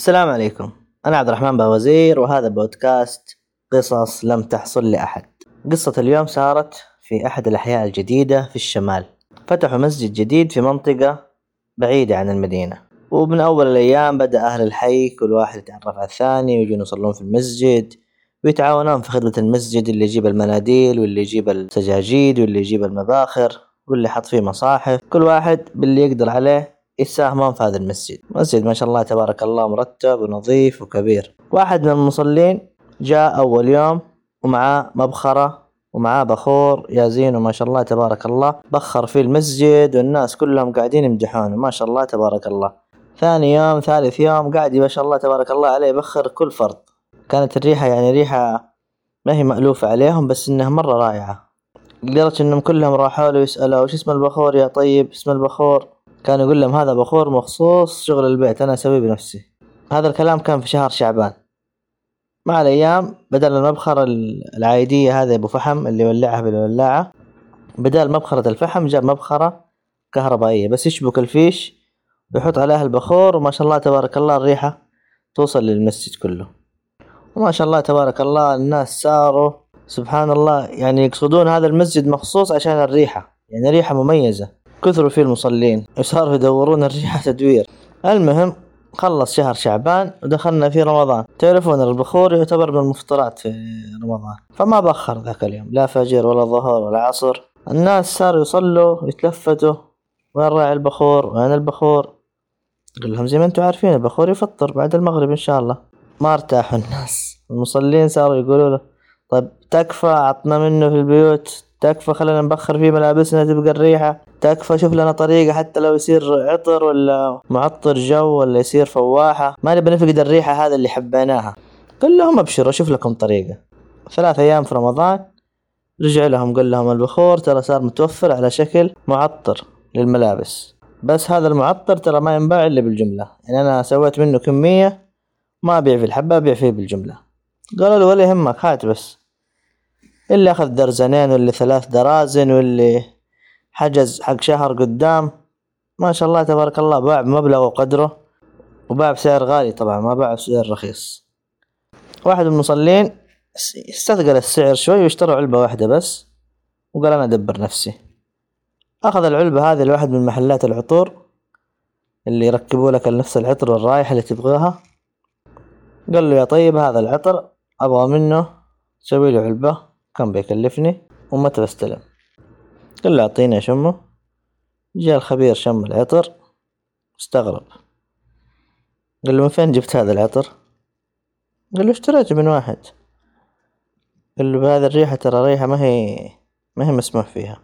السلام عليكم. أنا عبد الرحمن باوزير وهذا بودكاست قصص لم تحصل لأحد. قصة اليوم صارت في أحد الأحياء الجديدة في الشمال. فتحوا مسجد جديد في منطقة بعيدة عن المدينة. ومن أول الأيام بدأ أهل الحي كل واحد يتعرف على الثاني ويجون يصلون في المسجد ويتعاونون في خدمة المسجد اللي يجيب المناديل واللي يجيب السجاجيد واللي يجيب المباخر واللي حط فيه مصاحف. كل واحد باللي يقدر عليه يساهمون في هذا المسجد. مسجد ما شاء الله تبارك الله مرتب ونظيف وكبير. واحد من المصلين جاء أول يوم ومعاه مبخرة ومعاه بخور يا زينو ما شاء الله تبارك الله. بخر في المسجد والناس كلهم قاعدين يمدحونه. ما شاء الله تبارك الله. ثاني يوم ثالث يوم قاعد ما شاء الله تبارك الله عليه يبخر كل فرد. كانت الريحة يعني ريحة ما هي مألوفة عليهم بس إنها مرة رائعة. لدرجة إنهم كلهم راحوا له يسألوا وش اسم البخور يا طيب؟ اسم البخور؟ كان يقول لهم هذا بخور مخصوص شغل البيت أنا أسويه بنفسي. هذا الكلام كان في شهر شعبان. مع الأيام بدل المبخرة العايدية هذا أبو فحم اللي يولعها بالولاعة بدال مبخرة الفحم جاب مبخرة كهربائية. بس يشبك الفيش ويحط عليها البخور وما شاء الله تبارك الله الريحة توصل للمسجد كله. وما شاء الله تبارك الله الناس صاروا سبحان الله يعني يقصدون هذا المسجد مخصوص عشان الريحة يعني ريحة مميزة. كثروا فيه المصلين وصاروا يدورون الريحة تدوير. المهم خلص شهر شعبان ودخلنا في رمضان. تعرفون البخور يعتبر من المفطرات في رمضان. فما بخر ذاك اليوم لا فجر ولا ظهر ولا عصر. الناس صاروا يصلوا يتلفتوا. وين راعي البخور؟ وين البخور؟ قل لهم زي ما أنتم عارفين البخور يفطر بعد المغرب إن شاء الله. ما ارتاحوا الناس. المصلين صاروا يقولوا له طيب تكفى عطنا منه في البيوت. تكفى خلينا نبخر فيه ملابسنا تبقى الريحة. تكفى. شوف لنا طريقة حتى لو يصير عطر ولا معطر جو ولا يصير فواحة. ما نبي نفقد الريحة هذا اللي حبيناها. قل لهم أبشروا أشوف لكم طريقة. ثلاث أيام في رمضان رجع لهم قال لهم البخور ترى صار متوفر على شكل معطر للملابس. بس هذا المعطر ترى ما ينباع إلا بالجملة. يعني أنا سويت منه كمية ما أبيع في الحبة أبيع فيه بالجملة. قالوا له ولا يهمك هات بس. اللي أخذ درزنين واللي ثلاث درازن واللي حجز حق شهر قدام. ما شاء الله تبارك الله باع بمبلغ وقدره وباع بسعر غالي طبعا ما باع بسعر رخيص. واحد من المصلين استثقل السعر شوي واشترى علبة واحدة بس وقال أنا أدبر نفسي. أخذ العلبة هذه لواحد من محلات العطور اللي يركبوا لك نفس العطر والرائحة اللي تبغاها. قال له يا طيب هذا العطر أبغى منه سوي له علبة كم بيكلفني؟ ومتى بستلم؟ قال له أعطيني أشمه جاء الخبير شم العطر استغرب. قال له من فين جبت هذا العطر؟ قال له اشتريته من واحد. قال له بهذه الريحة ترى ريحة ما هي ما هي مسموح فيها.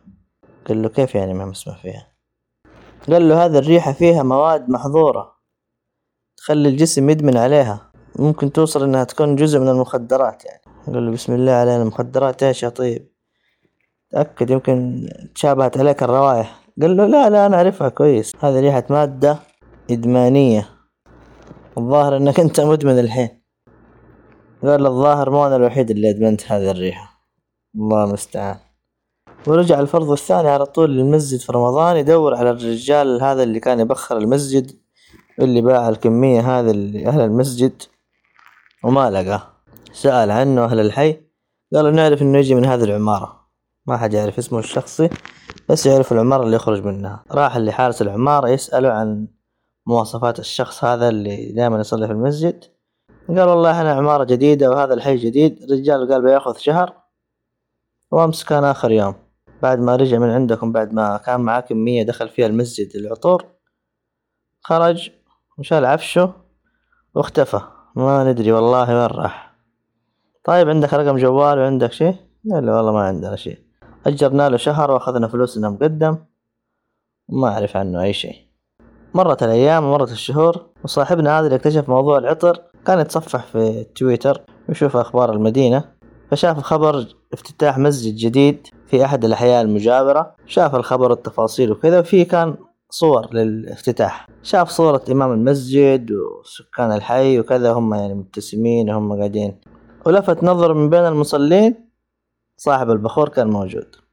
قال له كيف يعني ما مسموح فيها؟ قال له هذه الريحة فيها مواد محظورة تخلي الجسم يدمن عليها. ممكن توصل إنها تكون جزء من المخدرات يعني. قال له بسم الله علينا مخدرات إيش يا طيب. تأكد يمكن تشابهت عليك الروائح قال له لا لا أنا أعرفها كويس. هذه ريحة مادة إدمانية. الظاهر إنك أنت مدمن الحين. قال الظاهر مو أنا الوحيد اللي أدمنت هذه الريحة. الله المستعان. ورجع الفرض الثاني على طول للمسجد في رمضان يدور على الرجال هذا اللي كان يبخر المسجد اللي باع الكمية هذا لأهل المسجد وما لقاه. سأل عنه أهل الحي. قالوا نعرف إنه يجي من هذه العمارة. ما حد يعرف اسمه الشخصي بس يعرف العمارة اللي يخرج منها. راح اللي حارس العمارة يسأله عن مواصفات الشخص هذا اللي دائما يصلي في المسجد. قال والله إحنا عمارة جديدة وهذا الحي جديد. الرجال قال بياخذ شهر وأمس كان آخر يوم. بعد ما رجع من عندكم بعد ما كان معاه كمية دخل فيها المسجد العطور خرج وشال عفشه واختفى. ما ندري والله وين راح. طيب عندك رقم جوال وعندك شي قال له والله ما عندنا شي أجرنا له شهر وأخذنا فلوسنا مقدم. وما أعرف عنه أي شيء. مرت الأيام ومرت الشهور وصاحبنا هذا اللي اكتشف موضوع العطر كان يتصفح في تويتر ويشوف أخبار المدينة. فشاف خبر افتتاح مسجد جديد في أحد الأحياء المجاورة شاف الخبر والتفاصيل وكذا وفيه كان صور للافتتاح. شاف صورة إمام المسجد وسكان الحي وكذا هم يعني مبتسمين وهم قاعدين. ولفت نظر من بين المصلين صاحب البخور كان موجود.